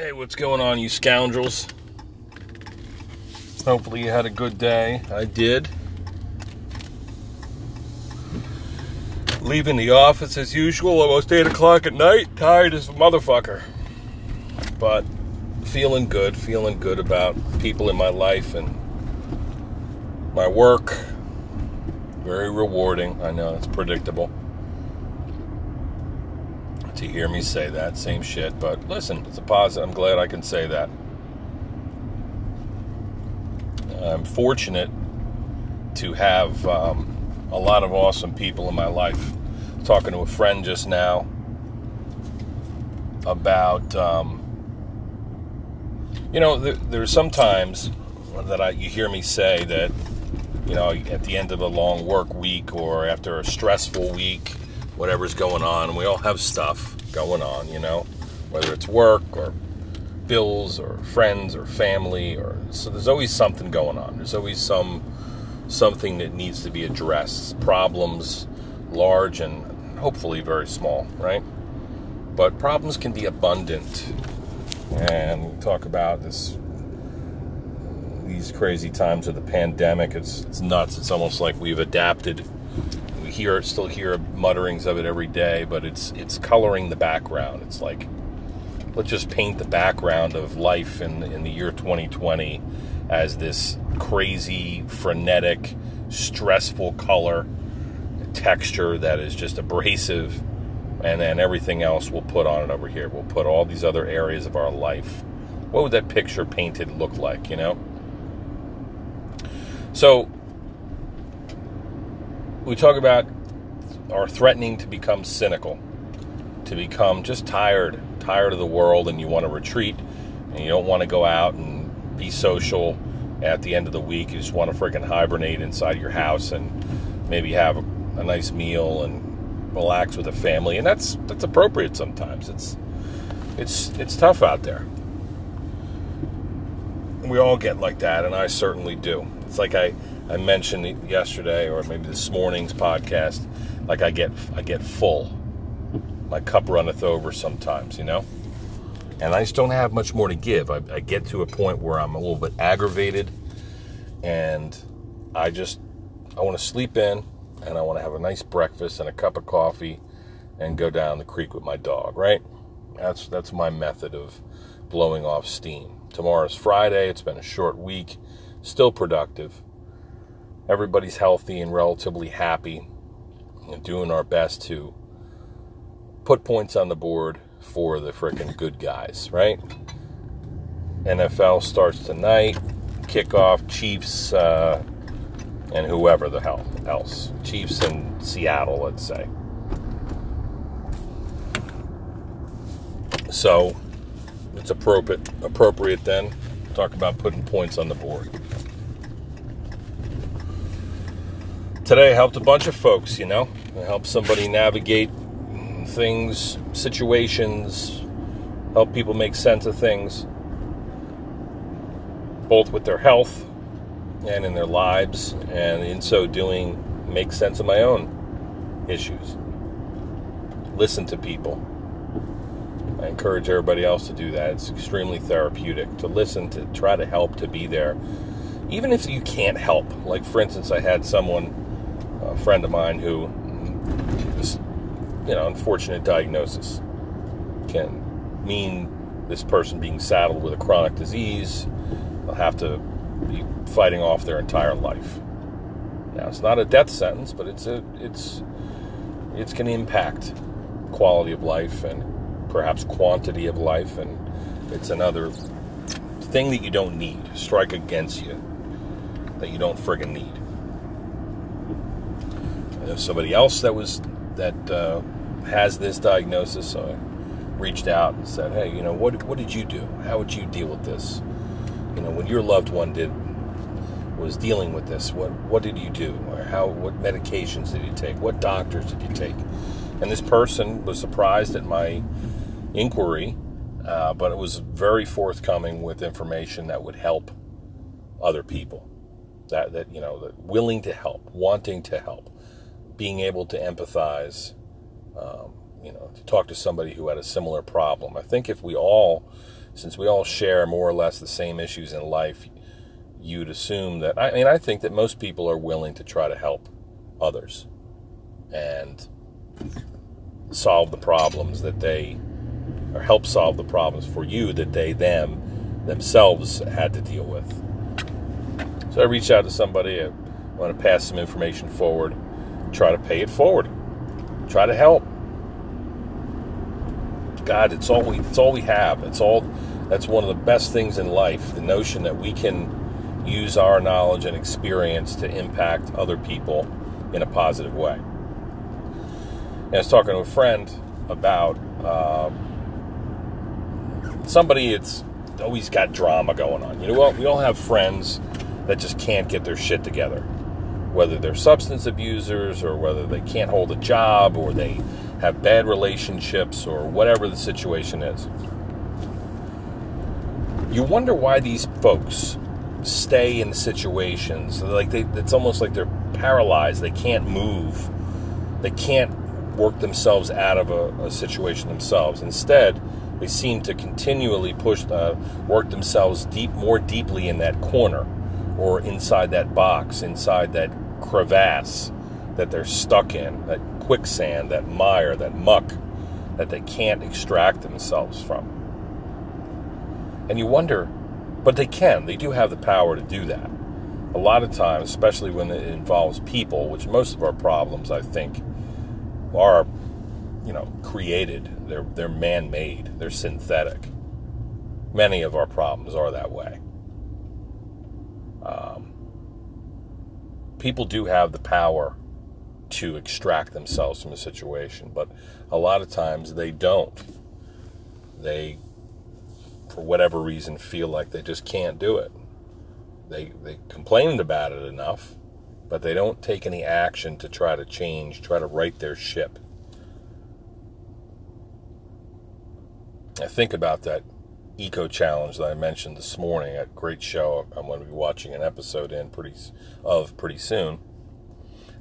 Hey, what's going on, you scoundrels? Hopefully, you had a good day. I did. Leaving the office as usual, almost 8 o'clock at night. Tired as a motherfucker. But feeling good, feeling good about people in my life and my work. Very rewarding. I know it's predictable to hear me say that. Same shit. But listen, it's a positive. I'm glad I can say that. I'm fortunate to have um, a lot of awesome people in my life. Talking to a friend just now about, um, you know, there, there's sometimes that I, you hear me say that, you know, at the end of a long work week or after a stressful week, whatever's going on. We all have stuff going on, you know, whether it's work or bills or friends or family or so there's always something going on. There's always some something that needs to be addressed. Problems large and hopefully very small, right? But problems can be abundant. And we talk about this these crazy times of the pandemic. It's it's nuts. It's almost like we've adapted hear still hear mutterings of it every day, but it's it's coloring the background. It's like let's just paint the background of life in in the year 2020 as this crazy, frenetic, stressful color texture that is just abrasive and then everything else we'll put on it over here. We'll put all these other areas of our life. What would that picture painted look like, you know? So we talk about are threatening to become cynical, to become just tired, tired of the world, and you want to retreat, and you don't want to go out and be social at the end of the week. You just want to freaking hibernate inside your house and maybe have a, a nice meal and relax with a family, and that's that's appropriate sometimes. It's it's it's tough out there. We all get like that, and I certainly do. It's like I I mentioned yesterday or maybe this morning's podcast, like I get I get full. My cup runneth over sometimes, you know? And I just don't have much more to give. I, I get to a point where I'm a little bit aggravated and I just I want to sleep in and I want to have a nice breakfast and a cup of coffee and go down the creek with my dog, right? That's that's my method of blowing off steam. Tomorrow's Friday. It's been a short week, still productive everybody's healthy and relatively happy and doing our best to put points on the board for the freaking good guys, right? NFL starts tonight. Kickoff Chiefs uh, and whoever the hell else. Chiefs in Seattle, let's say. So it's appropriate appropriate then talk about putting points on the board. Today helped a bunch of folks, you know. I helped somebody navigate things, situations, help people make sense of things, both with their health and in their lives, and in so doing, make sense of my own issues. Listen to people. I encourage everybody else to do that. It's extremely therapeutic to listen, to try to help, to be there. Even if you can't help. Like, for instance, I had someone friend of mine who this you know unfortunate diagnosis can mean this person being saddled with a chronic disease they'll have to be fighting off their entire life. Now it's not a death sentence but it's a it's it's going to impact quality of life and perhaps quantity of life and it's another thing that you don't need strike against you that you don't friggin' need somebody else that was that uh, has this diagnosis. So I reached out and said, "Hey, you know, what what did you do? How would you deal with this? You know, when your loved one did was dealing with this, what what did you do? Or how what medications did you take? What doctors did you take?" And this person was surprised at my inquiry, uh, but it was very forthcoming with information that would help other people. That that you know, that willing to help, wanting to help being able to empathize, um, you know, to talk to somebody who had a similar problem. I think if we all, since we all share more or less the same issues in life, you'd assume that. I mean, I think that most people are willing to try to help others and solve the problems that they, or help solve the problems for you that they them themselves had to deal with. So I reached out to somebody. I want to pass some information forward, try to pay it forward, try to help. God, it's all we it's all we have. It's all that's one of the best things in life. The notion that we can use our knowledge and experience to impact other people in a positive way. And I was talking to a friend about um, somebody that's always got drama going on. You know what? We all have friends that just can't get their shit together. Whether they're substance abusers or whether they can't hold a job or they have bad relationships or whatever the situation is. You wonder why these folks stay in situations like they it's almost like they're paralyzed. They can't move. They can't work themselves out of a, a situation themselves. Instead they seem to continually push uh, work themselves deep more deeply in that corner or inside that box inside that crevasse that they're stuck in that quicksand that mire that muck that they can't extract themselves from and you wonder but they can. They do have the power to do that. A lot of times, especially when it involves people, which most of our problems, I think, are, you know, created. They're they're man-made. They're synthetic. Many of our problems are that way. Um, people do have the power to extract themselves from a situation, but a lot of times they don't. They for whatever reason, feel like they just can't do it. They, they complained about it enough, but they don't take any action to try to change, try to right their ship. I think about that eco challenge that I mentioned this morning. A great show I'm going to be watching an episode in pretty of pretty soon.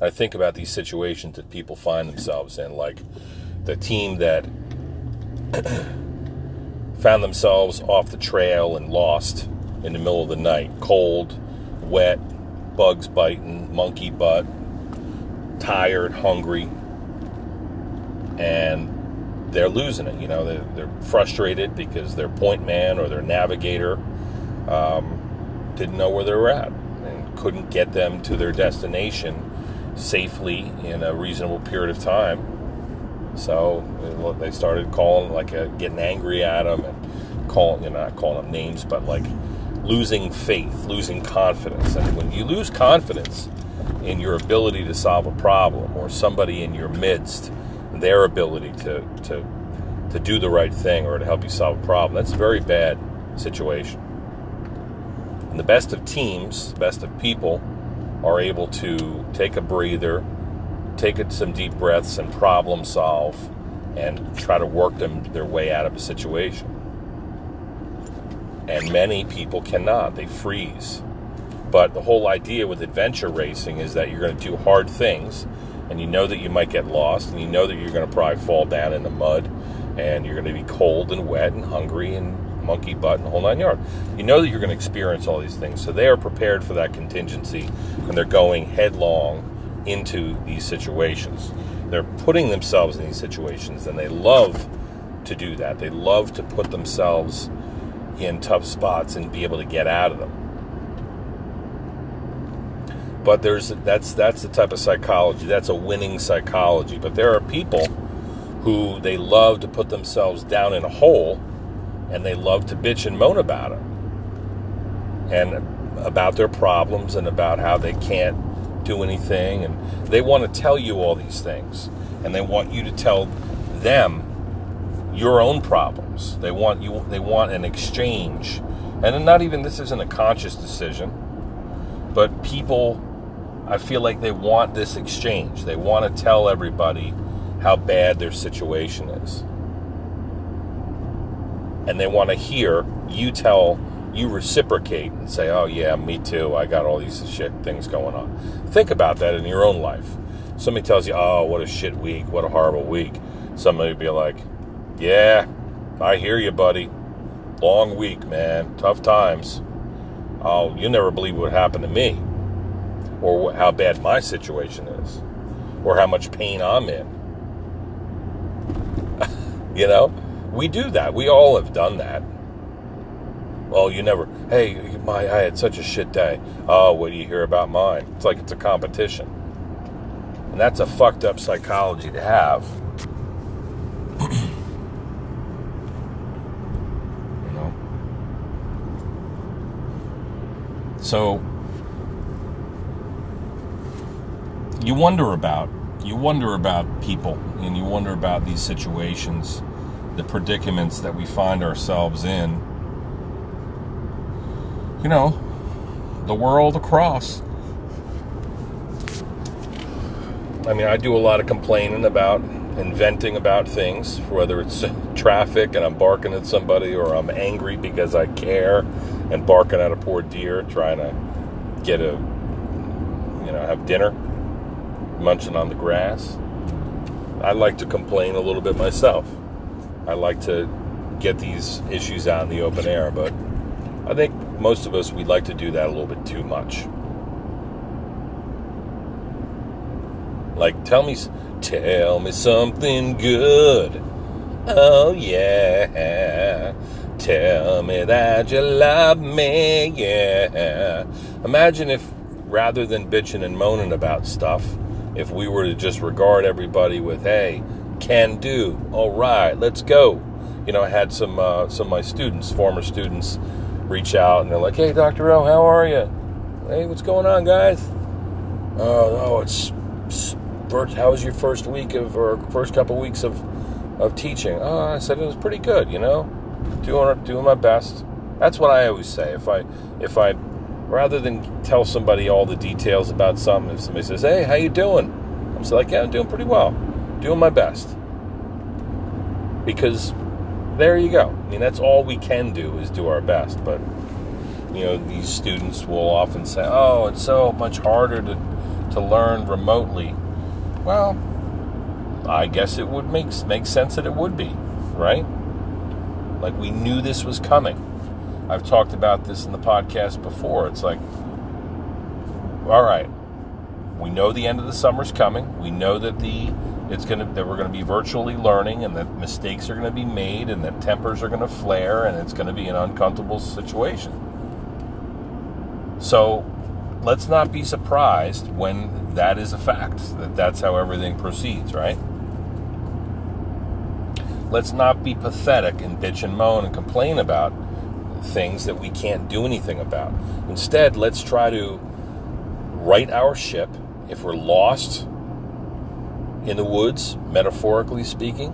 I think about these situations that people find themselves in, like the team that found themselves off the trail and lost in the middle of the night. Cold, wet, bugs biting, monkey butt, tired, hungry, and they're losing it. You know, they're, they're frustrated because their point man or their navigator um, didn't know where they were at and couldn't get them to their destination safely in a reasonable period of time so they started calling, like, uh, getting angry at them and calling, you know, not calling them names, but like losing faith, losing confidence. And when you lose confidence in your ability to solve a problem or somebody in your midst, their ability to, to, to do the right thing or to help you solve a problem, that's a very bad situation. And the best of teams, the best of people, are able to take a breather take some deep breaths and problem solve and try to work them their way out of a situation. And many people cannot, they freeze. But the whole idea with adventure racing is that you're going to do hard things and you know that you might get lost and you know that you're going to probably fall down in the mud and you're going to be cold and wet and hungry and monkey butt and whole nine yards. You know that you're going to experience all these things. So they are prepared for that contingency and they're going headlong into these situations. They're putting themselves in these situations and they love to do that. They love to put themselves in tough spots and be able to get out of them. But there's that's that's the type of psychology. That's a winning psychology. But there are people who they love to put themselves down in a hole and they love to bitch and moan about it. And about their problems and about how they can't do anything. And they want to tell you all these things. And they want you to tell them your own problems. They want you they want an exchange. And not even this isn't a conscious decision, but people I feel like they want this exchange. They want to tell everybody how bad their situation is. And they want to hear you tell you reciprocate and say, "Oh yeah, me too. I got all these shit things going on." Think about that in your own life. Somebody tells you, "Oh, what a shit week. What a horrible week." somebody be like, Yeah, I hear you, buddy. Long week, man. Tough times. Oh, you never believe what happened to me, or how bad my situation is, or how much pain I'm in. you know, we do that. We all have done that. Well, you never. Hey, my, I had such a shit day. Oh, what do you hear about mine? It's like it's a competition, and that's a fucked up psychology to have. You know? So you wonder about you wonder about people and you wonder about these situations, the predicaments that we find ourselves in. You know, the world across. I mean, I do a lot of complaining about inventing about things, whether it's traffic and I'm barking at somebody or I'm angry because I care and barking at a poor deer trying to get a, you know, have dinner, munching on the grass. I like to complain a little bit myself. I like to get these issues out in the open air, but I think most of us, we like to do that a little bit too much. Like, tell me, tell me something good. Oh, yeah. Tell me that you love me, yeah. Imagine if, rather than bitching and moaning about stuff, if we were to just regard everybody with, hey, can do, all right, let's go. You know, I had some uh, some of my students, former students, reach out and they're like, hey, Dr. O, how are you? Hey, what's going on, guys? Oh, oh, it's, it's first, how was your first week of, or first couple weeks of, of teaching? Oh, I said it was pretty good, you know doing doing my best. That's what I always say. If I if I rather than tell somebody all the details about something, if somebody says, "Hey, how you doing?" I'm just like, "Yeah, I'm doing pretty well, doing my best." Because there you go. I mean, that's all we can do is do our best. But you know, these students will often say, "Oh, it's so much harder to to learn remotely." Well, I guess it would make make sense that it would be, right? Like we knew this was coming. I've talked about this in the podcast before. It's like, all right, we know the end of the summer's coming. We know that the it's gonna that we're gonna be virtually learning and that mistakes are gonna be made and that tempers are gonna flare and it's gonna be an uncomfortable situation. So let's not be surprised when that is a fact that that's how everything proceeds, right? let's not be pathetic and bitch and moan and complain about things that we can't do anything about. Instead, let's try to right our ship. If we're lost in the woods, metaphorically speaking,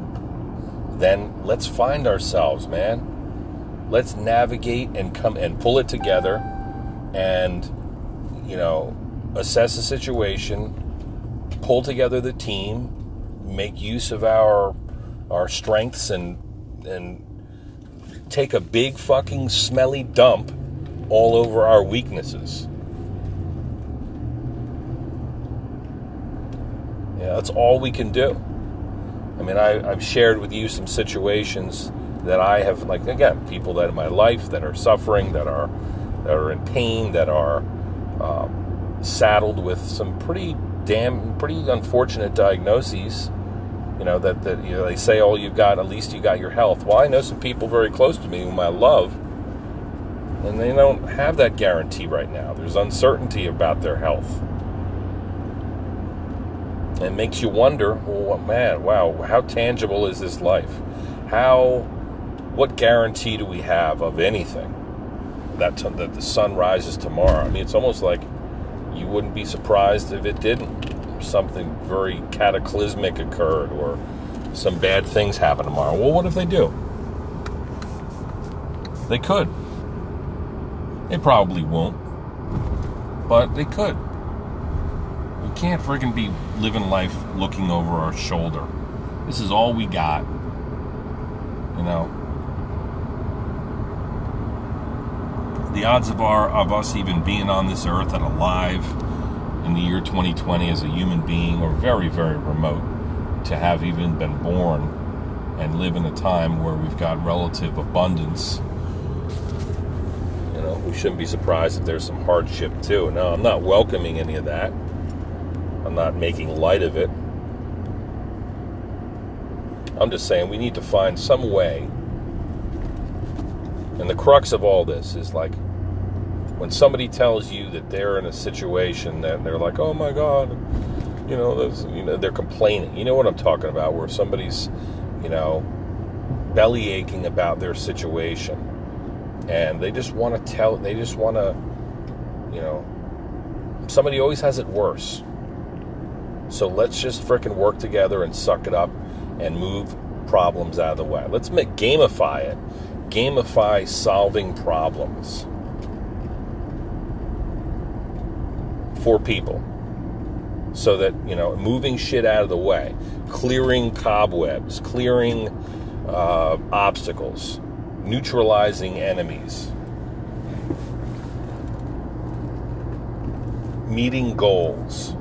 then let's find ourselves, man. Let's navigate and come and pull it together and, you know, assess the situation, pull together the team, make use of our our strengths and and take a big fucking smelly dump all over our weaknesses. Yeah, that's all we can do. I mean, I, have shared with you some situations that I have, like again, people that in my life that are suffering, that are that are in pain, that are um, saddled with some pretty damn, pretty unfortunate diagnoses you know that that you know, they say, "Oh, you've got at least you got your health." Well, I know some people very close to me whom I love, and they don't have that guarantee right now. There's uncertainty about their health. It makes you wonder, well, man, wow, how tangible is this life? How, what guarantee do we have of anything that t- that the sun rises tomorrow? I mean, it's almost like you wouldn't be surprised if it didn't something very cataclysmic occurred or some bad things happen tomorrow. Well, what if they do? They could. They probably won't. But they could. We can't freaking be living life looking over our shoulder. This is all we got. You know. The odds of our of us even being on this earth and alive in the year 2020 as a human being or very, very remote. to have even been born and live in a time where we've got relative abundance. You know, we shouldn't be surprised if there's some hardship too. No, I'm not welcoming any of that. I'm not making light of it. I'm just saying we need to find some way. And the crux of all this is like when somebody tells you that they're in a situation that they're like, "Oh my God," you know, you know, they're complaining. You know what I'm talking about? Where somebody's, you know, belly aching about their situation, and they just want to tell. They just want to, you know, somebody always has it worse. So let's just freaking work together and suck it up and move problems out of the way. Let's make gamify it. Gamify solving problems for people. So that, you know, moving shit out of the way, clearing cobwebs, clearing uh, obstacles, neutralizing enemies, meeting goals,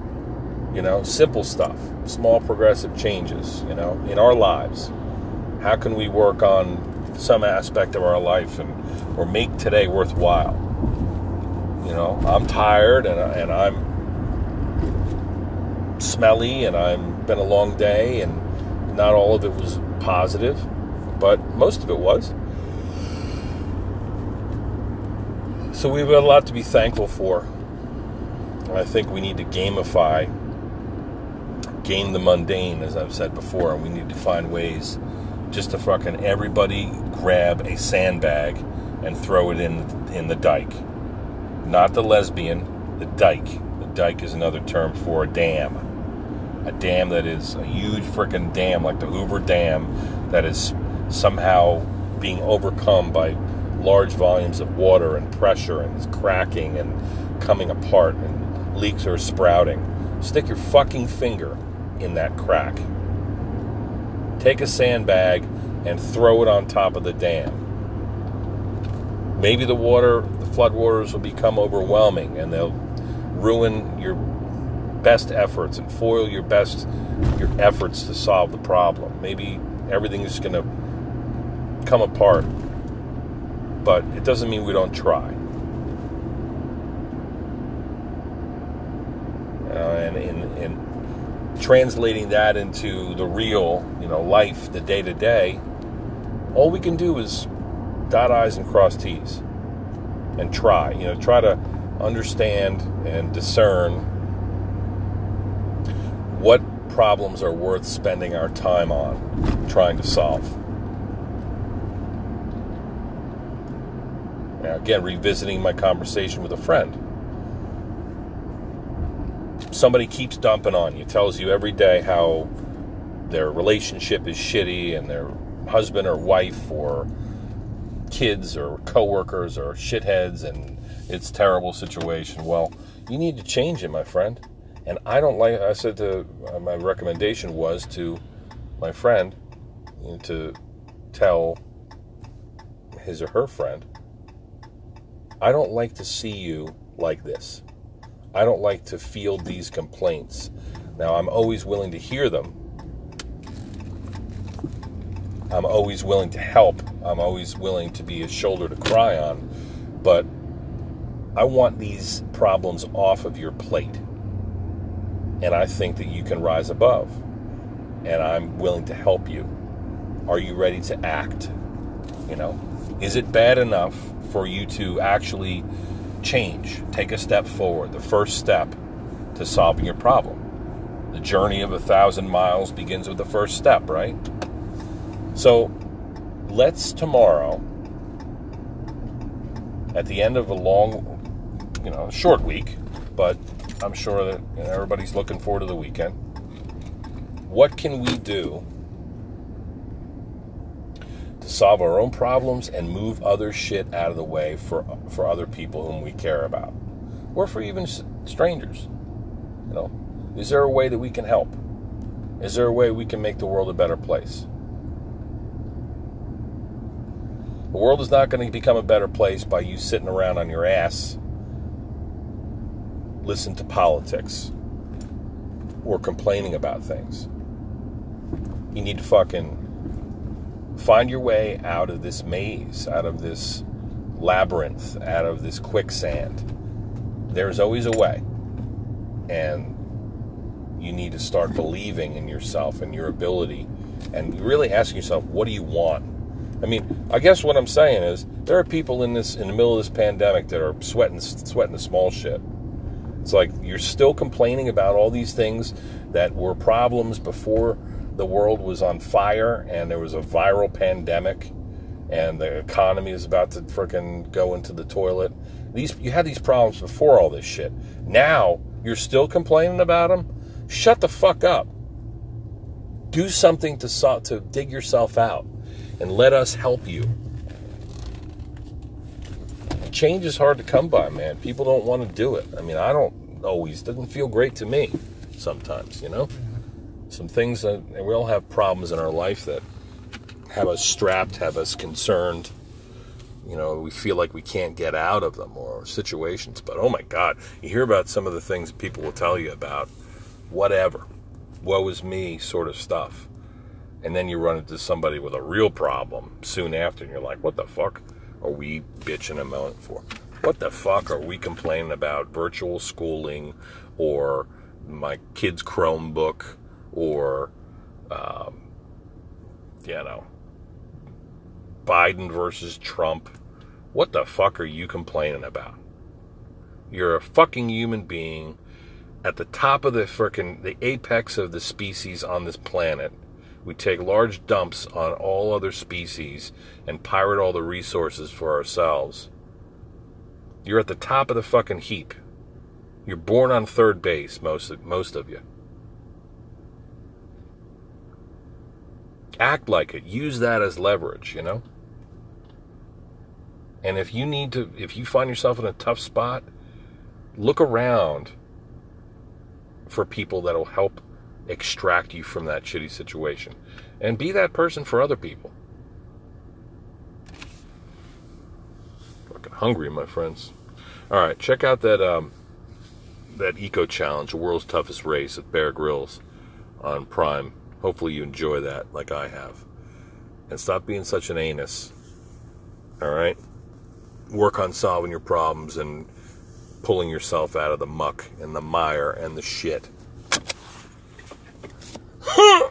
you know, simple stuff small progressive changes, you know, in our lives. How can we work on some aspect of our life and or make today worthwhile? You know, I'm tired and, and I'm smelly and I've been a long day and not all of it was positive, but most of it was. So we've got a lot to be thankful for. I think we need to gamify game the mundane, as I've said before, and we need to find ways just to fucking everybody grab a sandbag and throw it in in the dike. Not the lesbian, the dike. The dike is another term for a dam. A dam that is a huge freaking dam like the Hoover Dam that is somehow being overcome by large volumes of water and pressure and cracking and coming apart and leaks are sprouting. Stick your fucking finger in that crack. Take a sandbag and throw it on top of the dam. Maybe the water, the floodwaters will become overwhelming and they'll ruin your best efforts and foil your best your efforts to solve the problem. Maybe everything is going to come apart. But it doesn't mean we don't try. Uh, and in, in translating that into the real, you know, life, the day to day, all we can do is dot I's and cross T's and try, you know, try to understand and discern what problems are worth spending our time on trying to solve. Now, again, revisiting my conversation with a friend somebody keeps dumping on you, tells you every day how their relationship is shitty and their husband or wife or kids or coworkers or shitheads and it's terrible situation. Well, you need to change it, my friend. And I don't like. I said to uh, my recommendation was to my friend to tell his or her friend, I don't like to see you like this. I don't like to field these complaints. Now, I'm always willing to hear them. I'm always willing to help. I'm always willing to be a shoulder to cry on. But I want these problems off of your plate. And I think that you can rise above. And I'm willing to help you. Are you ready to act? You know, is it bad enough for you to actually change, take a step forward, the first step to solving your problem. The journey of a thousand miles begins with the first step, right? So let's tomorrow, at the end of a long, you know, short week, but I'm sure that you know, everybody's looking forward to the weekend. What can we do to solve our own problems and move other shit out of the way for for other people whom we care about, or for even strangers. You know, is there a way that we can help? Is there a way we can make the world a better place? The world is not going to become a better place by you sitting around on your ass, listening to politics, or complaining about things. You need to fucking find your way out of this maze, out of this labyrinth, out of this quicksand. There's always a way. And you need to start believing in yourself and your ability and really asking yourself, what do you want? I mean, I guess what I'm saying is there are people in this in the middle of this pandemic that are sweating sweating the small shit. It's like you're still complaining about all these things that were problems before the world was on fire and there was a viral pandemic and the economy is about to freaking go into the toilet. These you had these problems before all this shit. Now you're still complaining about them. Shut the fuck up. Do something to to dig yourself out, and let us help you. Change is hard to come by, man. People don't want to do it. I mean, I don't always. Doesn't feel great to me sometimes, you know. Some things that we all have problems in our life that have us strapped, have us concerned. You know, we feel like we can't get out of them or situations. But oh my God, you hear about some of the things people will tell you about whatever, woe is me sort of stuff. And then you run into somebody with a real problem soon after, and you're like, what the fuck are we bitching a moment for? What the fuck are we complaining about virtual schooling or my kid's Chromebook or, um, you know, Biden versus Trump. What the fuck are you complaining about? You're a fucking human being at the top of the frickin' the apex of the species on this planet. We take large dumps on all other species and pirate all the resources for ourselves. You're at the top of the fucking heap. You're born on third base, most of, most of you. Act like it. Use that as leverage, you know? And if you need to, if you find yourself in a tough spot, look around for people that'll help extract you from that shitty situation. And be that person for other people. Fucking hungry, my friends. All right, check out that um, that Eco Challenge, the world's toughest race at Bear Grylls on Prime. Hopefully you enjoy that like I have. And stop being such an anus. All right? Work on solving your problems and pulling yourself out of the muck and the mire and the shit. Huh!